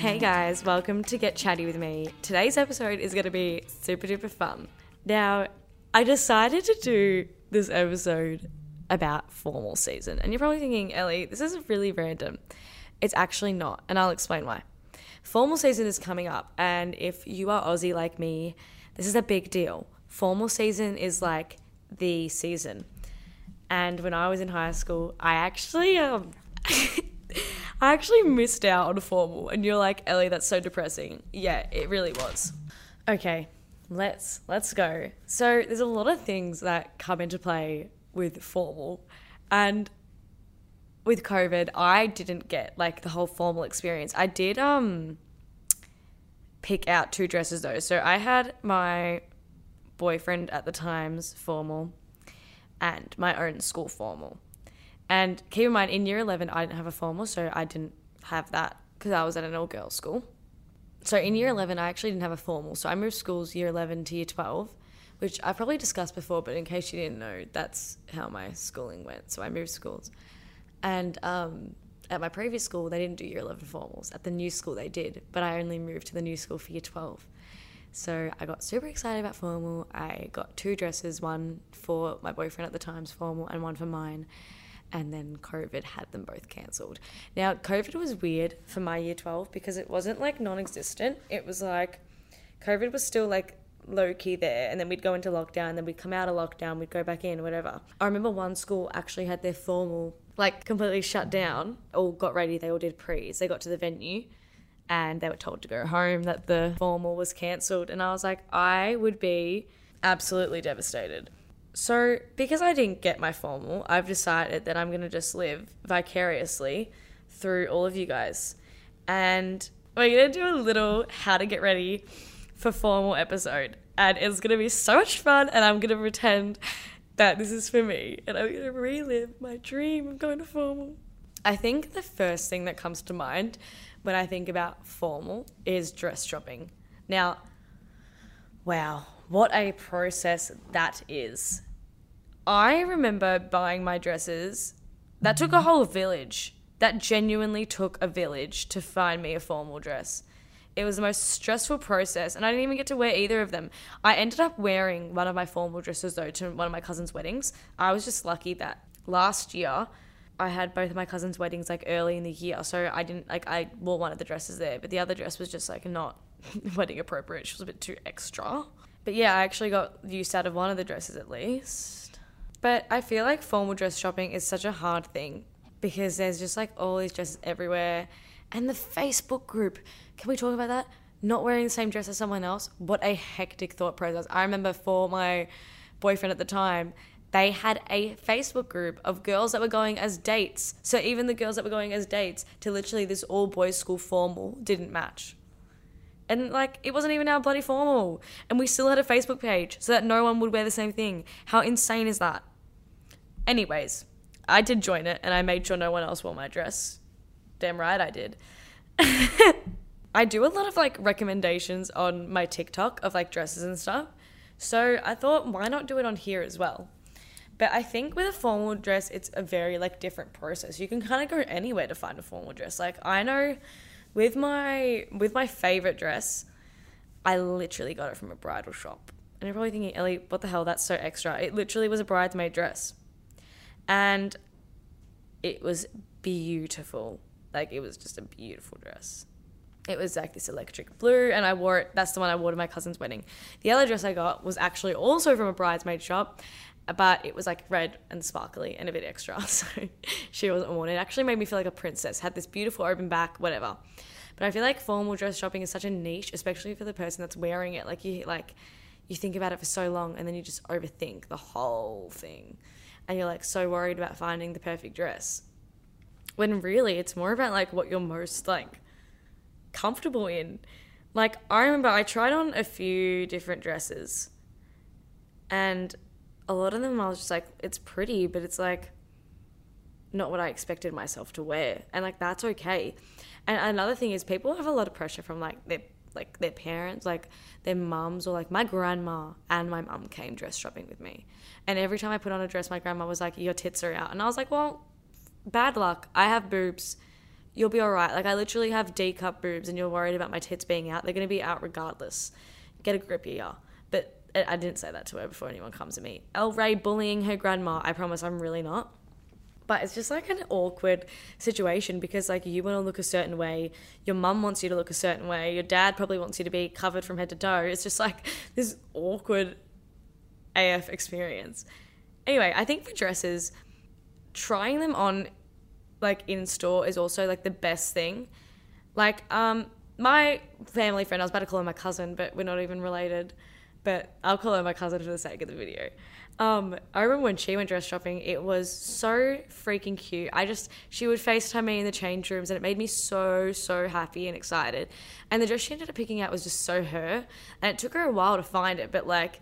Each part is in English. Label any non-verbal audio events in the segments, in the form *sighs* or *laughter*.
Hey guys, welcome to Get Chatty with me. Today's episode is going to be super duper fun. Now, I decided to do this episode about formal season, and you're probably thinking, Ellie, this is really random. It's actually not, and I'll explain why. Formal season is coming up, and if you are Aussie like me, this is a big deal. Formal season is like the season. And when I was in high school, I actually um *laughs* I actually missed out on formal and you're like, "Ellie, that's so depressing." Yeah, it really was. Okay, let's let's go. So, there's a lot of things that come into play with formal and with COVID, I didn't get like the whole formal experience. I did um pick out two dresses though. So I had my boyfriend at the time's formal and my own school formal. And keep in mind, in year 11, I didn't have a formal, so I didn't have that because I was at an all girls school. So in year 11, I actually didn't have a formal. So I moved schools year 11 to year 12, which I probably discussed before, but in case you didn't know, that's how my schooling went. So I moved schools. And um, at my previous school, they didn't do year 11 formals. At the new school, they did, but I only moved to the new school for year 12. So I got super excited about formal. I got two dresses, one for my boyfriend at the time's formal and one for mine. And then COVID had them both cancelled. Now, COVID was weird for my year 12 because it wasn't like non existent. It was like COVID was still like low key there and then we'd go into lockdown then we'd come out of lockdown we'd go back in whatever i remember one school actually had their formal like completely shut down all got ready they all did pre's they got to the venue and they were told to go home that the formal was cancelled and i was like i would be absolutely devastated so because i didn't get my formal i've decided that i'm going to just live vicariously through all of you guys. And we're going to do a little how to get ready for formal episode. And it's going to be so much fun and i'm going to pretend that this is for me. And i'm going to relive my dream of going to formal. I think the first thing that comes to mind when i think about formal is dress shopping. Now wow what a process that is i remember buying my dresses that took a mm-hmm. whole village that genuinely took a village to find me a formal dress it was the most stressful process, and I didn't even get to wear either of them. I ended up wearing one of my formal dresses though to one of my cousin's weddings. I was just lucky that last year I had both of my cousin's weddings like early in the year, so I didn't like I wore one of the dresses there, but the other dress was just like not *laughs* wedding appropriate. She was a bit too extra. But yeah, I actually got use out of one of the dresses at least. But I feel like formal dress shopping is such a hard thing because there's just like all these dresses everywhere and the Facebook group. Can we talk about that? Not wearing the same dress as someone else. What a hectic thought process. I remember for my boyfriend at the time, they had a Facebook group of girls that were going as dates. So even the girls that were going as dates to literally this all boys school formal didn't match. And like it wasn't even our bloody formal. And we still had a Facebook page so that no one would wear the same thing. How insane is that? Anyways, I did join it and I made sure no one else wore my dress Damn right I did. *laughs* I do a lot of like recommendations on my TikTok of like dresses and stuff. So I thought, why not do it on here as well? But I think with a formal dress, it's a very like different process. You can kind of go anywhere to find a formal dress. Like I know with my with my favorite dress, I literally got it from a bridal shop. And you're probably thinking, Ellie, what the hell? That's so extra. It literally was a bridesmaid dress. And it was beautiful. Like it was just a beautiful dress. It was like this electric blue, and I wore it. That's the one I wore to my cousin's wedding. The other dress I got was actually also from a bridesmaid shop, Uh, but it was like red and sparkly and a bit extra. *laughs* So she wasn't worn. It actually made me feel like a princess. Had this beautiful open back, whatever. But I feel like formal dress shopping is such a niche, especially for the person that's wearing it. Like you like you think about it for so long and then you just overthink the whole thing. And you're like so worried about finding the perfect dress when really it's more about like what you're most like comfortable in. Like I remember I tried on a few different dresses and a lot of them I was just like it's pretty but it's like not what I expected myself to wear and like that's okay. And another thing is people have a lot of pressure from like their like their parents, like their mums or like my grandma and my mum came dress shopping with me. And every time I put on a dress my grandma was like your tits are out and I was like, "Well, bad luck. I have boobs. You'll be all right. Like I literally have D cup boobs, and you're worried about my tits being out. They're gonna be out regardless. Get a grip, yeah. But I didn't say that to her before anyone comes to me. El Ray bullying her grandma. I promise I'm really not. But it's just like an awkward situation because like you want to look a certain way, your mum wants you to look a certain way, your dad probably wants you to be covered from head to toe. It's just like *laughs* this awkward AF experience. Anyway, I think for dresses, trying them on like in store is also like the best thing. Like um my family friend, I was about to call her my cousin, but we're not even related. But I'll call her my cousin for the sake of the video. Um, I remember when she went dress shopping, it was so freaking cute. I just, she would FaceTime me in the change rooms and it made me so, so happy and excited. And the dress she ended up picking out was just so her. And it took her a while to find it, but like,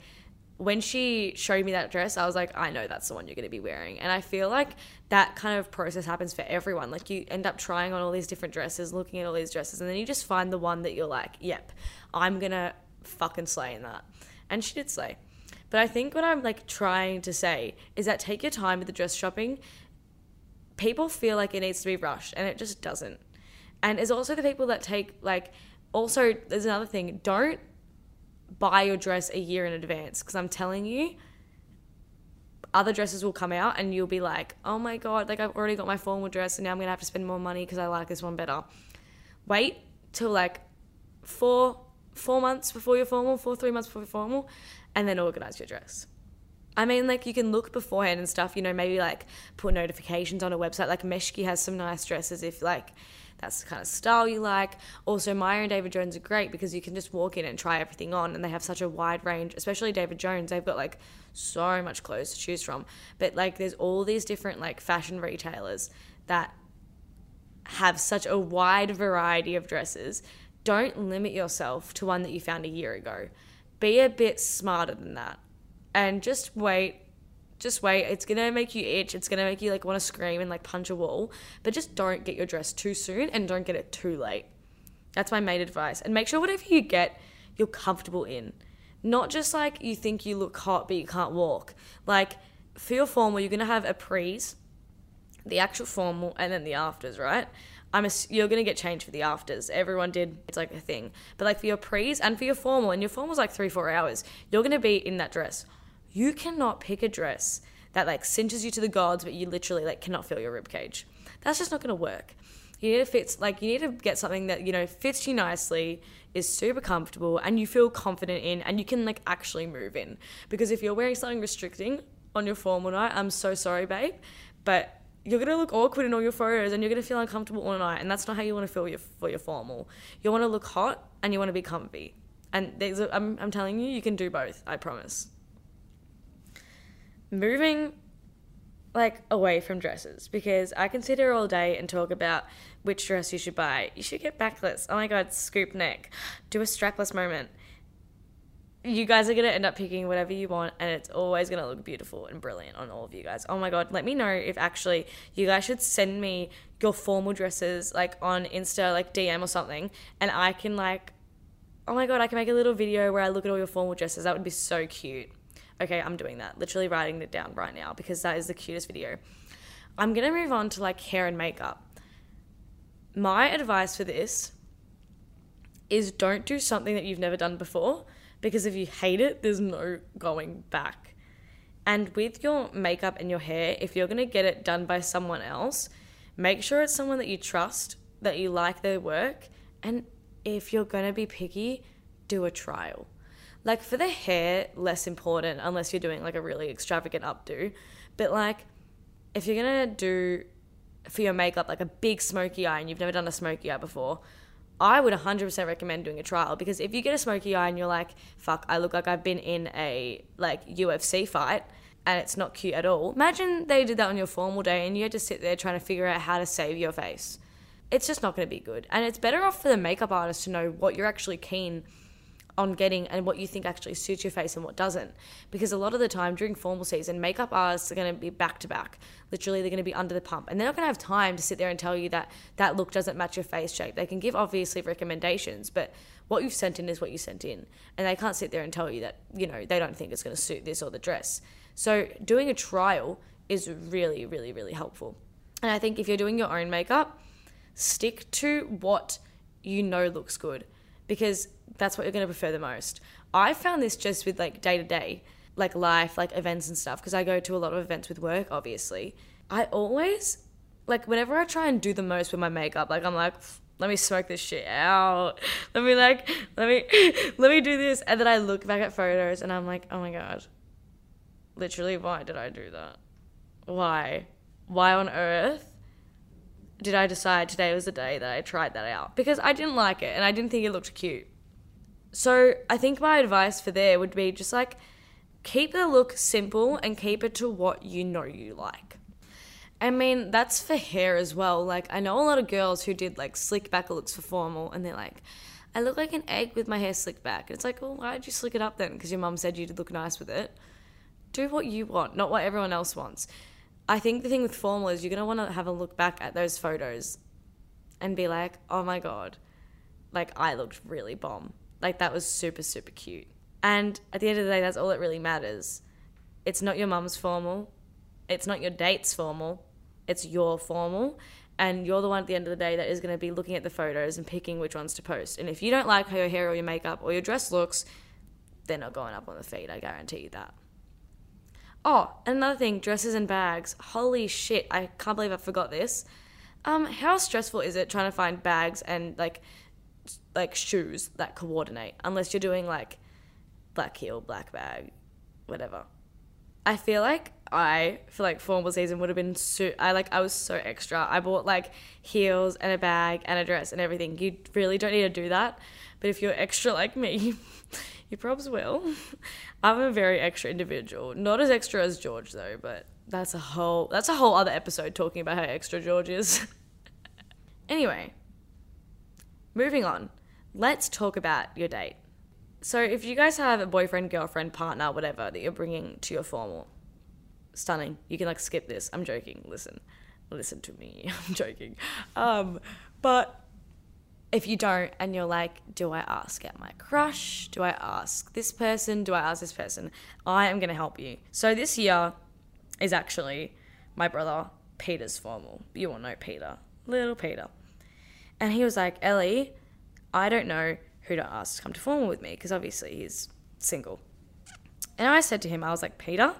when she showed me that dress, I was like, I know that's the one you're going to be wearing. And I feel like that kind of process happens for everyone. Like you end up trying on all these different dresses, looking at all these dresses, and then you just find the one that you're like, yep, I'm going to fucking slay in that. And she did slay. But I think what I'm like trying to say is that take your time with the dress shopping. People feel like it needs to be rushed and it just doesn't. And there's also the people that take like also there's another thing, don't buy your dress a year in advance because I'm telling you other dresses will come out and you'll be like, "Oh my god, like I've already got my formal dress and now I'm going to have to spend more money because I like this one better." Wait till like 4 4 months before your formal, 4 3 months before your formal and then organize your dress. I mean, like you can look beforehand and stuff, you know, maybe like put notifications on a website. Like Meshki has some nice dresses if like that's the kind of style you like. Also, Myer and David Jones are great because you can just walk in and try everything on, and they have such a wide range, especially David Jones. They've got like so much clothes to choose from. But like, there's all these different like fashion retailers that have such a wide variety of dresses. Don't limit yourself to one that you found a year ago. Be a bit smarter than that. And just wait just wait. It's gonna make you itch. It's gonna make you like want to scream and like punch a wall. But just don't get your dress too soon and don't get it too late. That's my main advice. And make sure whatever you get, you're comfortable in. Not just like you think you look hot but you can't walk. Like for your formal, you're gonna have a prees, the actual formal, and then the afters, right? I'm a, you're gonna get changed for the afters. Everyone did. It's like a thing. But like for your prees and for your formal, and your formal's like three four hours. You're gonna be in that dress you cannot pick a dress that like cinches you to the gods, but you literally like cannot feel your rib cage. That's just not to work. You need to fit like you need to get something that you know fits you nicely, is super comfortable, and you feel confident in, and you can like actually move in. Because if you're wearing something restricting on your formal night, I'm so sorry, babe, but you're gonna look awkward in all your photos, and you're gonna feel uncomfortable all night, and that's not how you want to feel your, for your formal. You want to look hot, and you want to be comfy. And there's, a, I'm, I'm telling you, you can do both. I promise moving like away from dresses because I can sit here all day and talk about which dress you should buy. You should get backless. Oh my god, scoop neck. Do a strapless moment. You guys are gonna end up picking whatever you want, and it's always gonna look beautiful and brilliant on all of you guys. Oh my god, let me know if actually you guys should send me your formal dresses like on Insta, like DM or something, and I can like, oh my god, I can make a little video where I look at all your formal dresses. That would be so cute. Okay, I'm doing that. Literally writing it down right now because that is the cutest video. I'm going to move on to like hair and makeup. My advice for this is don't do something that you've never done before because if you hate it, there's no going back. And with your makeup and your hair, if you're going to get it done by someone else, make sure it's someone that you trust, that you like their work, and if you're going to be picky, do a trial. Like for the hair, less important unless you're doing like a really extravagant updo. But like if you're gonna do for your makeup like a big smoky eye and you've never done a smoky eye before, I would 100% recommend doing a trial because if you get a smoky eye and you're like, fuck, I look like I've been in a like UFC fight and it's not cute at all. Imagine they did that on your formal day and you had to sit there trying to figure out how to save your face. It's just not going to be good. And it's better off for the makeup artist to know what you're actually keen on getting and what you think actually suits your face and what doesn't. Because a lot of the time during formal season, makeup artists are going to be back to back. Literally, they're going to be under the pump and they're not going to have time to sit there and tell you that that look doesn't match your face shape. They can give obviously recommendations, but what you've sent in is what you sent in. And they can't sit there and tell you that, you know, they don't think it's going to suit this or the dress. So doing a trial is really, really, really helpful. And I think if you're doing your own makeup, stick to what you know looks good because that's what you're going to prefer the most. I found this just with like day to day, like life, like events and stuff, because I go to a lot of events with work, obviously. I always, like, whenever I try and do the most with my makeup, like, I'm like, let me smoke this shit out. Let me, like, let me, *laughs* let me do this. And then I look back at photos and I'm like, oh my God, literally, why did I do that? Why? Why on earth did I decide today was the day that I tried that out? Because I didn't like it and I didn't think it looked cute. So I think my advice for there would be just like keep the look simple and keep it to what you know you like. I mean, that's for hair as well. Like, I know a lot of girls who did like slick back looks for formal, and they're like, I look like an egg with my hair slicked back. And it's like, well, why did you slick it up then? Because your mum said you'd look nice with it. Do what you want, not what everyone else wants. I think the thing with formal is you're going to want to have a look back at those photos and be like, oh my God, like I looked really bomb. Like that was super, super cute. And at the end of the day, that's all that really matters. It's not your mum's formal, it's not your date's formal, it's your formal. And you're the one at the end of the day that is going to be looking at the photos and picking which ones to post. And if you don't like how your hair or your makeup or your dress looks, they're not going up on the feed, I guarantee you that. Oh, another thing, dresses and bags. Holy shit, I can't believe I forgot this. Um, how stressful is it trying to find bags and like like shoes that coordinate unless you're doing like black heel, black bag, whatever. I feel like I for like formal season would have been so I like I was so extra. I bought like heels and a bag and a dress and everything. You really don't need to do that. But if you're extra like me, *laughs* you probably will. *laughs* I'm a very extra individual. Not as extra as George though, but that's a whole that's a whole other episode talking about how extra George is. *laughs* anyway, moving on. Let's talk about your date. So, if you guys have a boyfriend, girlfriend, partner, whatever that you're bringing to your formal, stunning. You can like skip this. I'm joking. Listen, listen to me. *laughs* I'm joking. Um, but if you don't, and you're like, do I ask at my crush? Do I ask this person? Do I ask this person? I am going to help you. So this year is actually my brother Peter's formal. You all know Peter, little Peter. And he was like, Ellie, I don't know who to ask to come to formal with me because obviously he's single. And I said to him, I was like, Peter,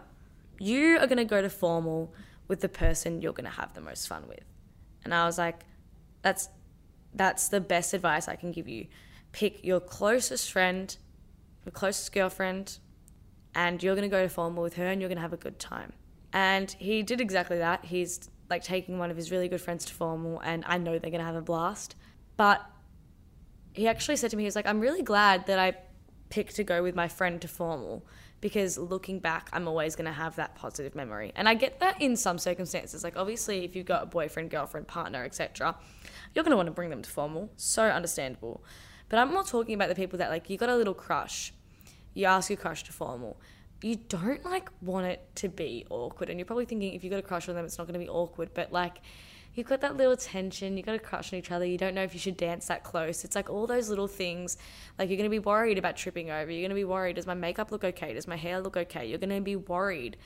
you are going to go to formal with the person you're going to have the most fun with. And I was like, that's that's the best advice I can give you. Pick your closest friend, your closest girlfriend, and you're going to go to formal with her and you're going to have a good time. And he did exactly that. He's like taking one of his really good friends to formal, and I know they're to have a blast. But he actually said to me, he was like, I'm really glad that I picked to go with my friend to formal because looking back, I'm always going to have that positive memory. And I get that in some circumstances. Like, obviously, if you've got a boyfriend, girlfriend, partner, etc., you're going to want to bring them to formal. So understandable. But I'm more talking about the people that, like, you got a little crush, you ask your crush to formal. You don't like want it to be awkward, and you're probably thinking if you've got a crush on them, it's not going to be awkward. But like, you've got that little tension, you've got a crush on each other, you don't know if you should dance that close. It's like all those little things. Like you're going to be worried about tripping over. You're going to be worried, does my makeup look okay? Does my hair look okay? You're going to be worried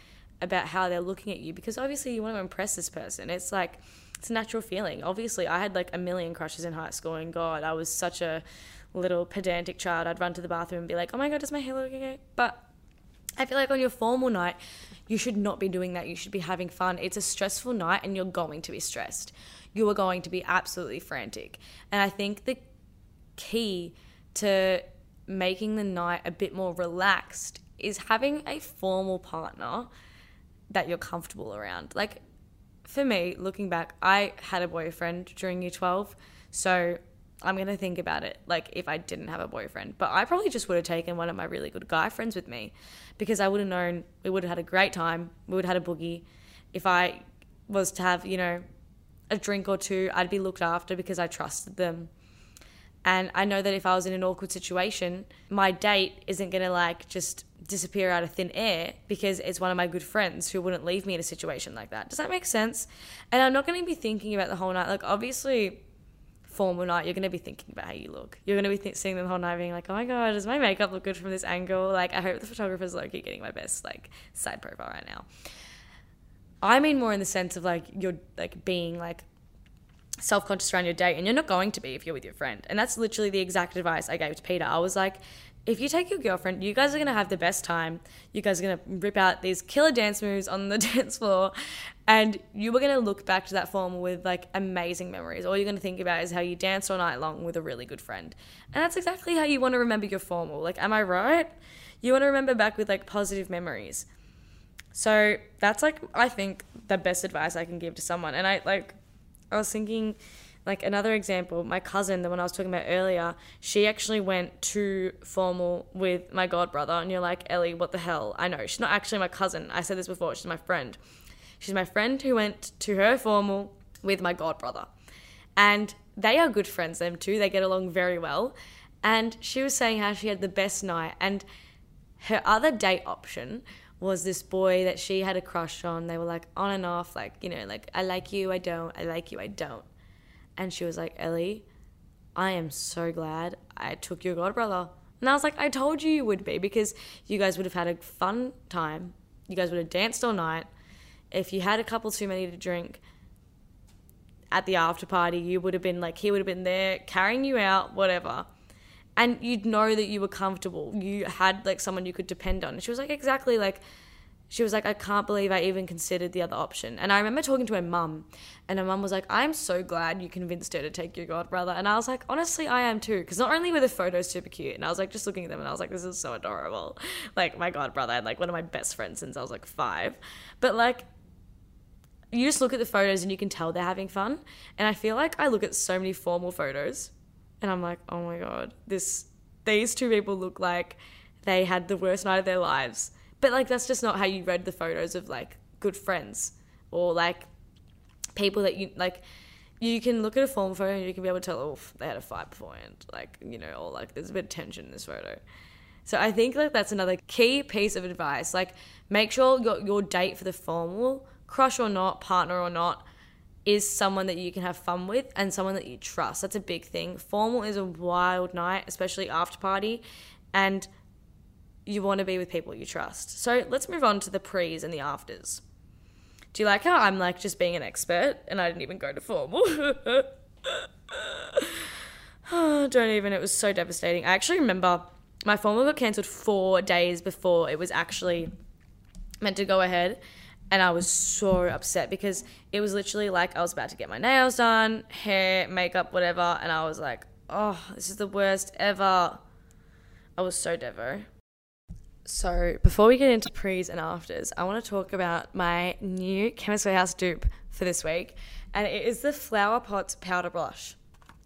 about how they're looking at you because obviously you want to impress this person. It's like, it's a natural feeling. Obviously, I had like a million crushes in high school, and God, I was such a little pedantic child. I'd run to the bathroom and be like, oh my God, does my hair look okay? But I feel like on your formal night, you should not be doing that. You should be having fun. It's a stressful night and you're going to be stressed you are going to be absolutely frantic. And I think the key to making the night a bit more relaxed is having a formal partner that you're comfortable around. Like for me, looking back, I had a boyfriend during year 12. So I'm to think about it like if I didn't have a boyfriend. But I probably just would have taken one of my really good guy friends with me because I would have known we would have had a great time. We would have had a boogie. If I was to have, you know, a drink or two, I'd be looked after because I trusted them. And I know that if I was in an awkward situation, my date isn't to like just disappear out of thin air because it's one of my good friends who wouldn't leave me in a situation like that. Does that make sense? And I'm not to be thinking about the whole night. Like, obviously, formal night, you're going to be thinking about how you look. You're going to be th- seeing the whole night being like, oh my God, does my makeup look good from this angle? Like, I hope the photographer's low getting my best, like, side profile right now. I mean more in the sense of like you're like being like self conscious around your date, and you're not going to be if you're with your friend. And that's literally the exact advice I gave to Peter. I was like, if you take your girlfriend, you guys are gonna have the best time. You guys are gonna rip out these killer dance moves on the *laughs* dance floor, and you were gonna look back to that formal with like amazing memories. All you're gonna think about is how you danced all night long with a really good friend, and that's exactly how you want to remember your formal. Like, am I right? You want to remember back with like positive memories. So that's like I think the best advice I can give to someone. And I like I was thinking like another example, my cousin, the one I was talking about earlier, she actually went to formal with my god brother, and you're like, Ellie, what the hell? I know she's not actually my cousin. I said this before. She's my friend. She's my friend who went to her formal with my god brother, and they are good friends. Them two, they get along very well. And she was saying how she had the best night, and her other date option was this boy that she had a crush on. They were like on and off, like, you know, like, I like you, I don't, I like you, I don't. And she was like, Ellie, I am so glad I took your god brother. And I was like, I told you you would be because you guys would have had a fun time. You guys would have danced all night. If you had a couple too many to drink at the after party, you would have been like, he would have been there carrying you out, whatever and you'd know that you were comfortable. You had like someone you could depend on. She was like, exactly like, she was like, I can't believe I even considered the other option. And I remember talking to her mum, and her mum was like, I'm so glad you convinced her to take your godbrother. And I was like, honestly, I am too. Because not only were the photos super cute, and I was like, just looking at them, and I was like, this is so adorable. Like, my godbrother, I had like one of my best friends since I was like five. But like, you just look at the photos and you can tell they're having fun. And I feel like I look at so many formal photos and I'm like, oh my god, this these two people look like they had the worst night of their lives. But like that's just not how you read the photos of like good friends or like people that you like you can look at a formal photo and you can be able to tell oh they had a fight beforehand like you know or like there's a bit of tension in this photo so i think like that's another key piece of advice like make sure your, your date for the formal crush or not partner or not is someone that you can have fun with and someone that you trust. That's a big thing. Formal is a wild night, especially after party, and you want to be with people you trust. So let's move on to the pre's and the afters. Do you like how I'm like just being an expert and I didn't even go to formal? *sighs* Don't even, it was so devastating. I actually remember my formal got cancelled four days before it was actually meant to go ahead and I was so upset because it was literally like I was about to get my nails done, hair, makeup, whatever, and I was like, oh, this is the worst ever. I was so devo. So before we get into pre's and afters, I want to talk about my new Chemist Warehouse dupe for this week, and it is the Flower Pots powder blush.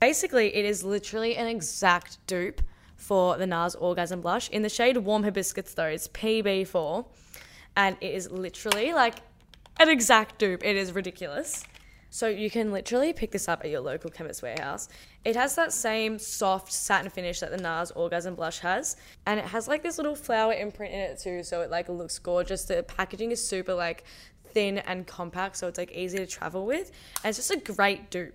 Basically, it is literally an exact dupe for the NARS Orgasm Blush in the shade Warm Hibiscus, though it's PB4 and it is literally like an exact dupe. It is ridiculous. So you can literally pick this up at your local chemist warehouse. It has that same soft satin finish that the NARS Orgasm Blush has, and it has like this little flower imprint in it too, so it like looks gorgeous. The packaging is super like thin and compact, so it's like easy to travel with. And it's just a great dupe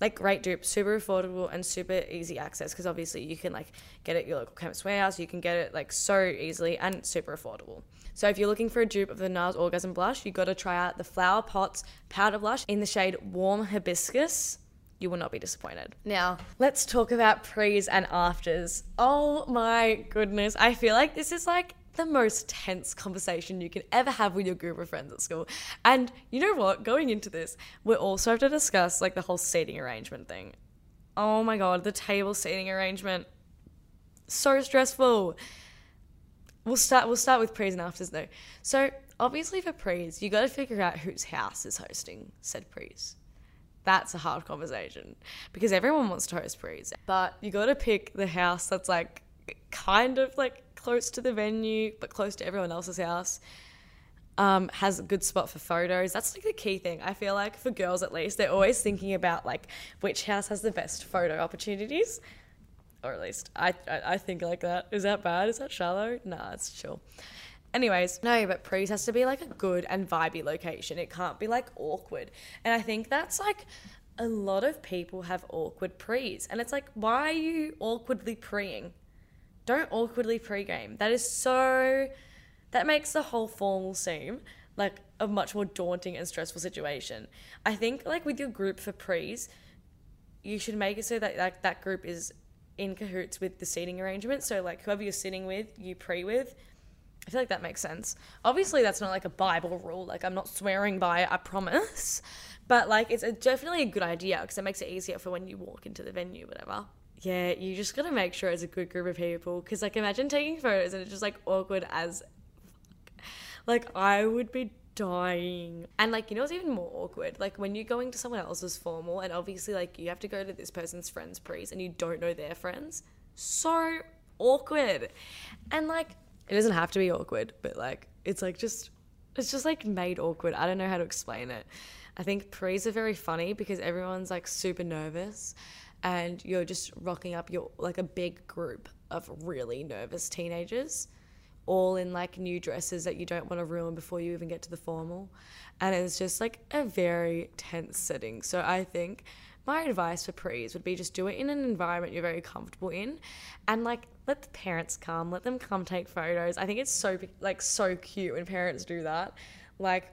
like great dupe, super affordable and super easy access because obviously you can like get it at your local chemist warehouse, you can get it like so easily and super affordable. So if you're looking for a dupe of the NARS Orgasm Blush, you've got to try out the Flower Pots Powder Blush in the shade Warm Hibiscus. You will not be disappointed. Now, let's talk about pre's and afters. Oh my goodness. I feel like this is like the most tense conversation you can ever have with your group of friends at school. And you know what? Going into this, we also have to discuss like the whole seating arrangement thing. Oh my god, the table seating arrangement. So stressful. We'll start we'll start with pre's and afters though. So obviously for pre's, you gotta figure out whose house is hosting said pre's. That's a hard conversation. Because everyone wants to host pre's. But you gotta pick the house that's like kind of like close to the venue, but close to everyone else's house. Um, has a good spot for photos. That's like the key thing. I feel like for girls at least, they're always thinking about like which house has the best photo opportunities. Or at least I, I, I think like that. Is that bad? Is that shallow? Nah, it's chill. Anyways, no, but Pre's has to be like a good and vibey location. It can't be like awkward. And I think that's like a lot of people have awkward Pre's. And it's like, why are you awkwardly preing? Don't awkwardly pregame. That is so. That makes the whole formal seem like a a much more daunting and stressful situation. I think like with your group for prees, you should make it so that like that group is in cahoots with the seating arrangement. So like whoever you're sitting with, you pre with. I feel like that makes sense. Obviously, that's not like a Bible rule. Like I'm not swearing by it. I promise. But like it's a, definitely a good idea because it makes it easier for when you walk into the venue, whatever. Yeah, you just gotta make sure it's a good group of people. Because like imagine taking photos and it's just like awkward as. Like I would be dying. And like, you know, it's even more awkward. Like when you're going to someone else's formal, and obviously, like, you have to go to this person's friends' prees and you don't know their friends. So awkward. And like, it doesn't have to be awkward, but like, it's like just, it's just like made awkward. I don't know how to explain it. I think prees are very funny because everyone's like super nervous and you're just rocking up your like a big group of really nervous teenagers all in like new dresses that you don't want to ruin before you even get to the formal. And it's just like a very tense setting. So I think my advice for prees would be just do it in an environment you're very comfortable in and like let the parents come, let them come take photos. I think it's so like so cute when parents do that. Like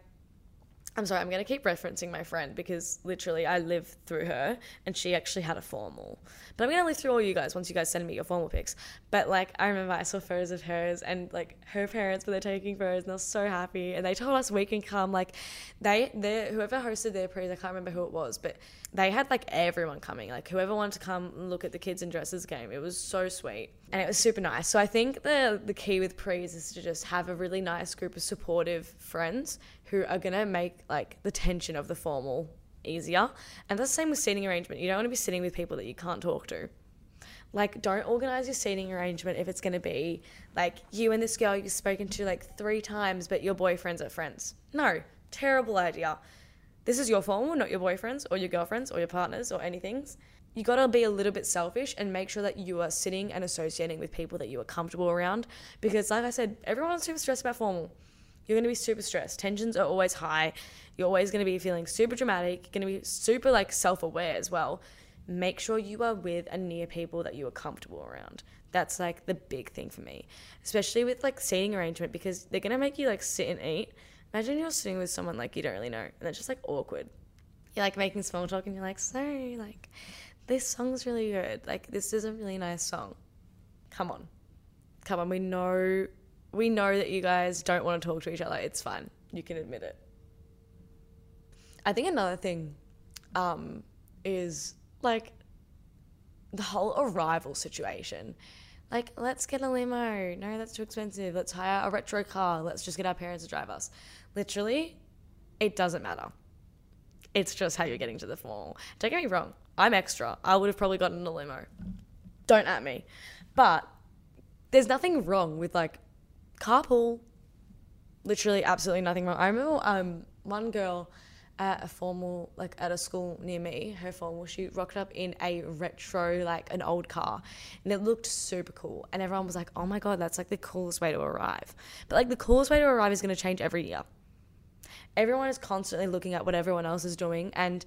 I'm sorry, I'm going to keep referencing my friend because literally I live through her and she actually had a formal. But I'm going to live through all you guys once you guys send me your formal pics. But like, I remember I saw photos of hers and like her parents were there taking photos and they were so happy. And they told us we can come. Like, they, whoever hosted their prees, I can't remember who it was, but they had like everyone coming. Like, whoever wanted to come and look at the kids in dresses game. It was so sweet and it was super nice. So I think the, the key with prees is to just have a really nice group of supportive friends who are going to make like the tension of the formal easier. And that's the same with seating arrangement. You don't want to be sitting with people that you can't talk to. Like, don't organize your seating arrangement if it's going to be like you and this girl you've spoken to like three times, but your boyfriends are friends. No, terrible idea. This is your formal, not your boyfriends or your girlfriends or your partners or anything's. You got to be a little bit selfish and make sure that you are sitting and associating with people that you are comfortable around. Because, like I said, everyone's super stressed about formal you're going to be super stressed. Tensions are always high. You're always going to be feeling super dramatic. You're going to be super like self-aware as well. Make sure you are with and near people that you are comfortable around. That's like the big thing for me, especially with like seating arrangement because they're going to make you like sit and eat. Imagine you're sitting with someone like you don't really know and it's just like awkward. You're like making small talk and you're like, so like this song's really good. Like this is a really nice song. Come on. Come on. We know we know that you guys don't want to talk to each other. It's fine. You can admit it. I think another thing um, is like the whole arrival situation. Like, let's get a limo. No, that's too expensive. Let's hire a retro car. Let's just get our parents to drive us. Literally, it doesn't matter. It's just how you're getting to the mall. Don't get me wrong. I'm extra. I would have probably gotten a limo. Don't at me. But there's nothing wrong with like carpool. Literally, absolutely nothing wrong. I remember um, one girl at a formal, like at a school near me, her formal, she rocked up in a retro, like an old car, and it looked super cool. And everyone was like, oh my God, that's like the coolest way to arrive. But like the coolest way to arrive is going to change every year. Everyone is constantly looking at what everyone else is doing, and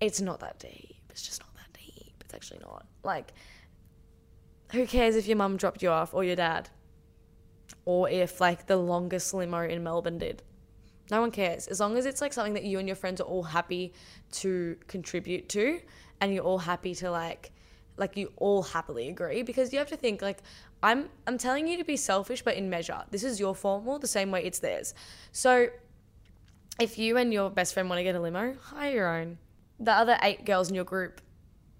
it's not that deep. It's just not that deep. It's actually not. Like, who cares if your mum dropped you off or your dad? Or if like the longest limo in Melbourne did. No one cares. As long as it's like something that you and your friends are all happy to contribute to and you're all happy to like like you all happily agree because you have to think like I'm I'm telling you to be selfish but in measure. This is your formal the same way it's theirs. So if you and your best friend want to get a limo, hire your own. The other eight girls in your group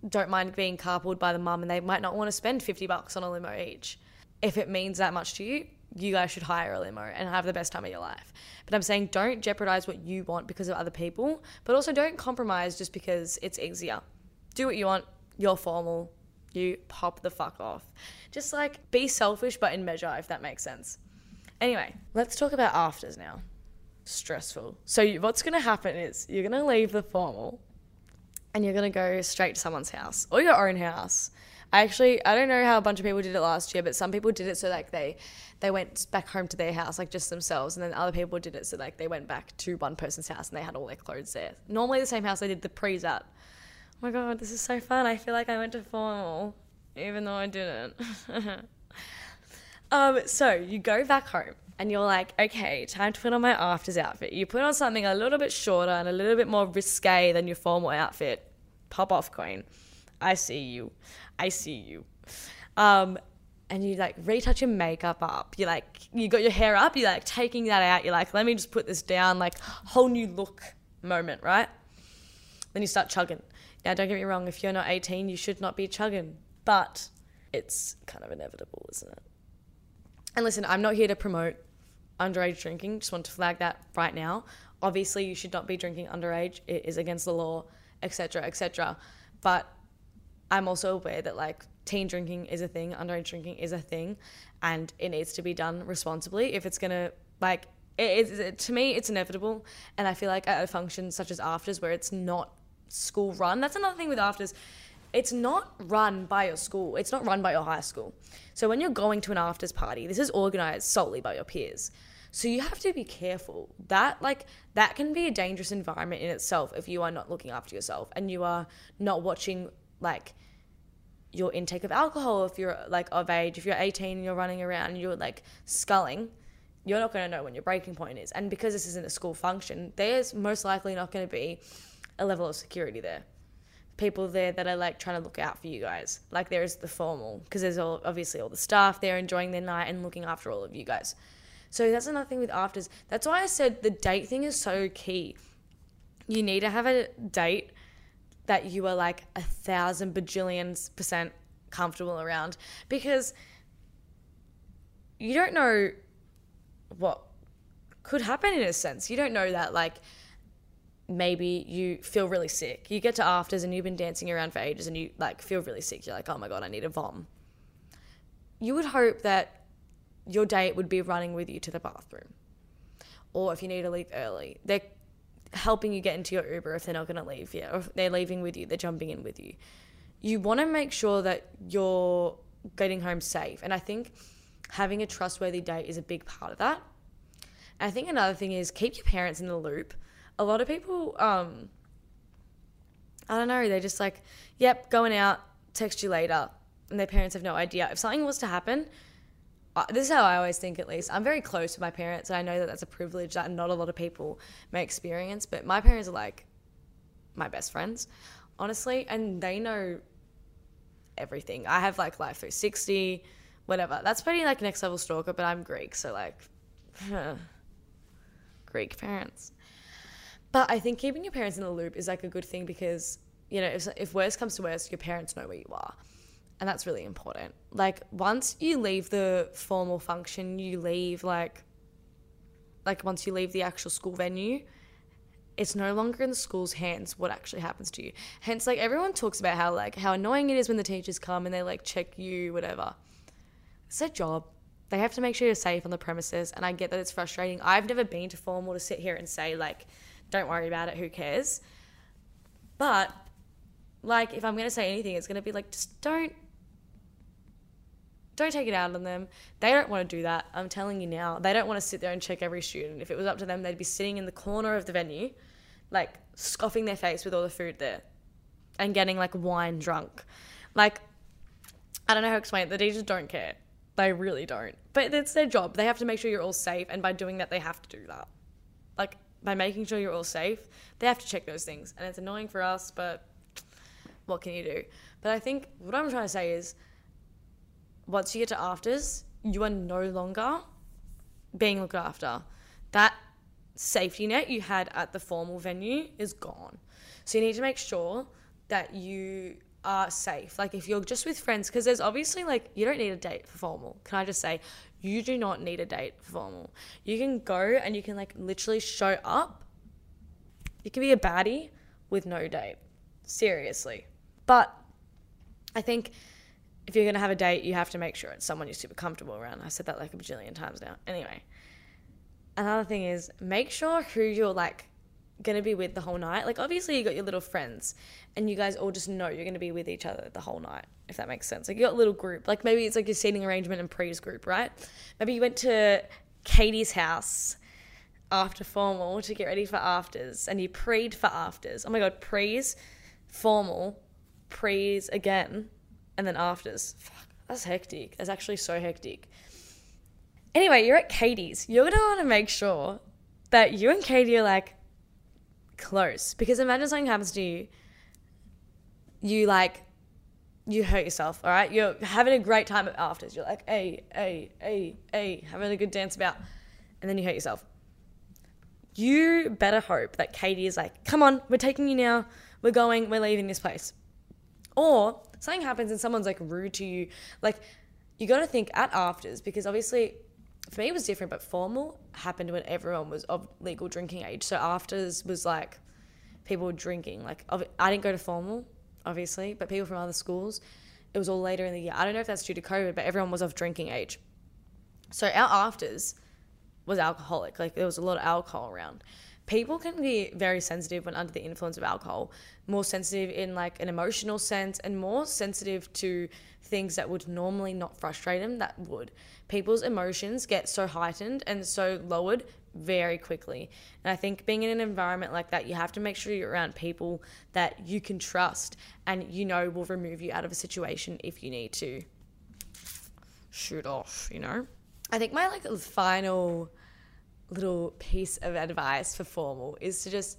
don't mind being carpooled by the mum and they might not want to spend 50 bucks on a limo each. If it means that much to you, you guys should hire a limo and have the best time of your life. But I'm saying don't jeopardize what you want because of other people, but also don't compromise just because it's easier. Do what you want, you're formal, you pop the fuck off. Just like be selfish but in measure, if that makes sense. Anyway, let's talk about afters now. Stressful. So, what's gonna happen is you're gonna leave the formal and you're gonna go straight to someone's house or your own house I actually I don't know how a bunch of people did it last year, but some people did it so like they they went back home to their house like just themselves, and then other people did it so like they went back to one person's house and they had all their clothes there. Normally the same house they did the prees at. Oh my god, this is so fun! I feel like I went to formal, even though I didn't. *laughs* um, so you go back home and you're like, okay, time to put on my afters outfit. You put on something a little bit shorter and a little bit more risque than your formal outfit. Pop off, queen. I see you. I see you. Um, and you like retouch your makeup up. You like you got your hair up. You like taking that out. You're like, let me just put this down. Like whole new look moment, right? Then you start chugging. Now, don't get me wrong. If you're not 18, you should not be chugging. But it's kind of inevitable, isn't it? And listen, I'm not here to promote underage drinking. Just want to flag that right now. Obviously, you should not be drinking underage. It is against the law, etc., etc. But I'm also aware that like teen drinking is a thing, underage drinking is a thing, and it needs to be done responsibly. If it's gonna like, it, it, it, to me, it's inevitable, and I feel like at a function such as afters, where it's not school run, that's another thing with afters. It's not run by your school. It's not run by your high school. So when you're going to an afters party, this is organized solely by your peers. So you have to be careful. That like that can be a dangerous environment in itself if you are not looking after yourself and you are not watching like your intake of alcohol if you're like of age if you're 18 and you're running around and you're like sculling you're not going to know when your breaking point is. And because this isn't a school function there's most likely not going to be a level of security there. People there that are like trying to look out for you guys. Like there's the formal because there's all obviously all the staff there enjoying their night and looking after all of you guys. So that's another thing with afters. That's why i said the date thing is so key. You need to have a date that you are like a thousand bajillions percent comfortable around because you don't know what could happen in a sense. You don't know that like maybe you feel really sick. You get to afters and you've been dancing around for ages and you like feel really sick. You're like, oh my god, I need a vom. You would hope that your date would be running with you to the bathroom. Or if you need to leave early, they're helping you get into your Uber if they're not going to leave you, or if they're leaving with you, they're jumping in with you. You want to make sure that you're getting home safe. And I think having a trustworthy date is a big part of that. I think another thing is keep your parents in the loop. A lot of people, um, I don't know, they're just like, yep, going out, text you later. And their parents have no idea. If something was to happen, this is how I always think, at least. I'm very close with my parents, and I know that that's a privilege that not a lot of people may experience. But my parents are like my best friends, honestly, and they know everything. I have like Life 360, whatever. That's pretty like next level stalker, but I'm Greek, so like *laughs* Greek parents. But I think keeping your parents in the loop is like a good thing because you know if if worst comes to worst, your parents know where you are and that's really important. Like once you leave the formal function, you leave like like once you leave the actual school venue, it's no longer in the school's hands what actually happens to you. Hence like everyone talks about how like how annoying it is when the teachers come and they like check you whatever. It's their job. They have to make sure you're safe on the premises and I get that it's frustrating. I've never been to formal to sit here and say like don't worry about it, who cares? But like if I'm going to say anything, it's going to be like just don't don't take it out on them. They don't want to do that. I'm telling you now. They don't want to sit there and check every student. If it was up to them, they'd be sitting in the corner of the venue, like scoffing their face with all the food there and getting like wine drunk. Like, I don't know how to explain it. The teachers don't care. They really don't. But it's their job. They have to make sure you're all safe. And by doing that, they have to do that. Like, by making sure you're all safe, they have to check those things. And it's annoying for us, but what can you do? But I think what I'm trying to say is, once you get to afters, you are no longer being looked after. That safety net you had at the formal venue is gone. So you need to make sure that you are safe. Like if you're just with friends, because there's obviously like you don't need a date for formal. Can I just say you do not need a date for formal. You can go and you can like literally show up. You can be a baddie with no date. Seriously. But I think if you're going to have a date, you have to make sure it's someone you're super comfortable around. I said that like a bajillion times now. Anyway, another thing is make sure who you're like going to be with the whole night. Like, obviously, you got your little friends, and you guys all just know you're going to be with each other the whole night, if that makes sense. Like, you got a little group. Like, maybe it's like your seating arrangement and pre's group, right? Maybe you went to Katie's house after formal to get ready for afters, and you preed for afters. Oh my God, pre's, formal, pre's again and then afters. Fuck, that's hectic. That's actually so hectic. Anyway, you're at Katie's. You're gonna want to make sure that you and Katie are like close because imagine something happens to you, you like you hurt yourself, all right? You're having a great time at afters. You're like, hey, hey, hey, hey, having a good dance about, and then you hurt yourself. You better hope that Katie is like, come on, we're taking you now. We're going, we're leaving this place. Or something happens and someone's like rude to you. Like, you got to think at afters because obviously for me it was different, but formal happened when everyone was of legal drinking age. So afters was like people were drinking. Like, I didn't go to formal obviously, but people from other schools, it was all later in the year. I don't know if that's due to COVID, but everyone was of drinking age. So our afters was alcoholic. Like there was a lot of alcohol around. People can be very sensitive when under the influence of alcohol, more sensitive in like an emotional sense and more sensitive to things that would normally not frustrate them that would. People's emotions get so heightened and so lowered very quickly. And I think being in an environment like that, you have to make sure you're around people that you can trust and you know will remove you out of a situation if you need to shoot off, you know? I think my like final little piece of advice for formal is to just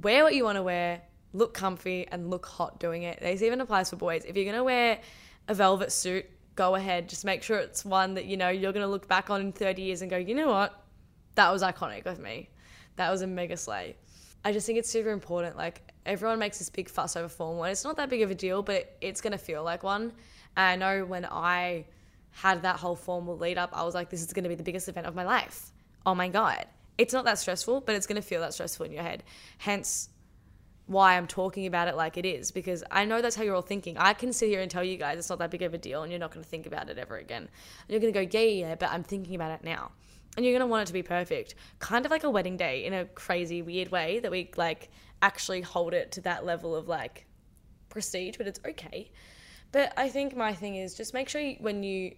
wear what you want to wear, look comfy and look hot doing it. This even applies for boys. If you're going to wear a velvet suit, go ahead. Just make sure it's one that you know you're going to look back on in 30 years and go, "You know what? that was iconic of me. That was a mega slay. I just think it's super important. Like everyone makes this big fuss over formal, and it's not that big of a deal, but it's gonna feel like one. And I know when I had that whole formal lead up, I was like, this is gonna be the biggest event of my life. Oh my god. It's not that stressful, but it's gonna feel that stressful in your head. Hence why I'm talking about it like it is, because I know that's how you're all thinking. I can sit here and tell you guys it's not that big of a deal and you're not gonna think about it ever again. And you're gonna go, yeah, yeah, but I'm thinking about it now and you're going to want it to be perfect. Kind of like a wedding day in a crazy, weird way that we like actually hold it to that level of like prestige, but it's okay. But I think my thing is just make sure you, when you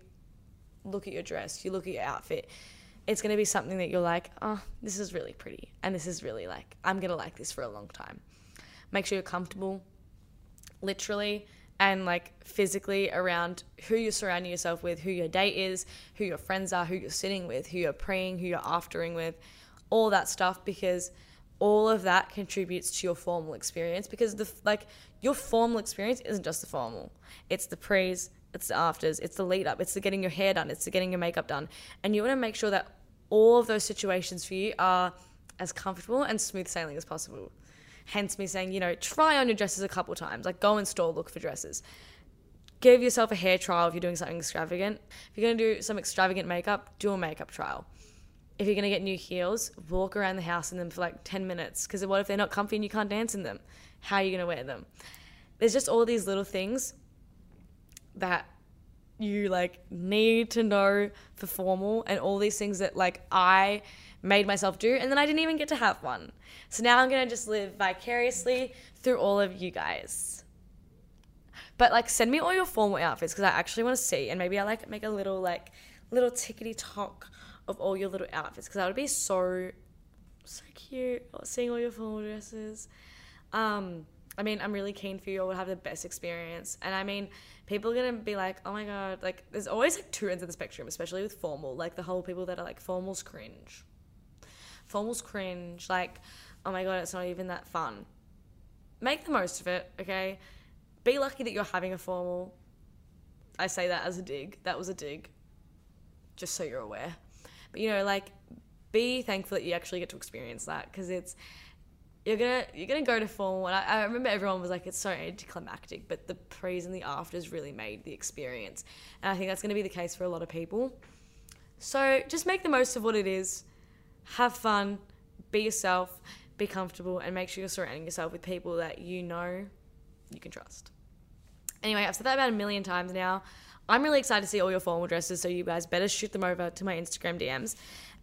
look at your dress, you look at your outfit, it's going to be something that you're like, oh, this is really pretty. And this is really like, I'm going to like this for a long time. Make sure you're comfortable, literally and like physically around who you're surrounding yourself with, who your date is, who your friends are, who you're sitting with, who you're praying, who you're aftering with, all that stuff because all of that contributes to your formal experience because the like your formal experience isn't just the formal. It's the pre's, it's the afters, it's the lead up, it's the getting your hair done, it's the getting your makeup done. And you want to make sure that all of those situations for you are as comfortable and smooth sailing as possible. Hence me saying, you know, try on your dresses a couple times. Like go in store, look for dresses. Give yourself a hair trial if you're doing something extravagant. If you're going to do some extravagant makeup, do a makeup trial. If you're going to get new heels, walk around the house in them for like 10 minutes. Because what if they're not comfy and you can't dance in them? How are you going to wear them? There's just all these little things that you like need to know for formal and all these things that like I made myself do, and then I didn't even get to have one. So now I'm gonna just live vicariously through all of you guys. But like, send me all your formal outfits because I actually want to see, and maybe I like make a little like little tickety tock of all your little outfits because that would be so so cute. Seeing all your formal dresses. Um, I mean, I'm really keen for you all to have the best experience, and I mean people are gonna be like, oh my god, like there's always like two ends of the spectrum, especially with formal. Like the whole people that are like formals cringe formal's cringe. Like, oh my god, it's not even that fun. Make the most of it, okay? Be lucky that you're having a formal. I say that as a dig. That was a dig. Just so you're aware. But you know, like, be thankful that you actually get to experience that because it's you're gonna you're gonna go to formal and I, I, remember everyone was like it's so anticlimactic but the pre's and the afters really made the experience. And I think that's gonna be the case for a lot of people. So just make the most of what it is. Have fun, be yourself, be comfortable, and make sure you're surrounding yourself with people that you know you can trust. Anyway, I've said that about a million times now. I'm really excited to see all your formal dresses, so you guys better shoot them over to my Instagram DMs.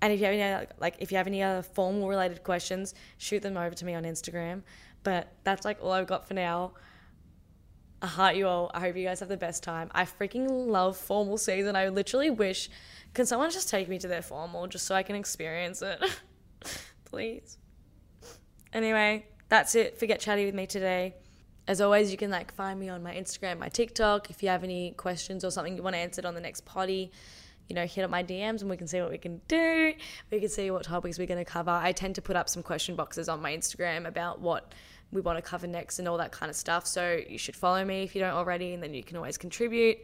And if you have any like if you have any other formal related questions, shoot them over to me on Instagram. But that's like all I've got for now. I heart you all. I hope you guys have the best time. I freaking love formal season. I literally wish can someone just take me to their formal just so I can experience it? *laughs* Please. Anyway, that's it for Get Chatty with me today. As always, you can like find me on my Instagram, my TikTok. If you have any questions or something you want answered on the next potty, you know, hit up my DMs and we can see what we can do. We can see what topics we're going to cover. I tend to put up some question boxes on my Instagram about what we want to cover next and all that kind of stuff. So you should follow me if you don't already, and then you can always contribute.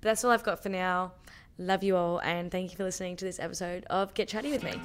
But that's all I've got for now. Love you all, and thank you for listening to this episode of Get Chatty with Me.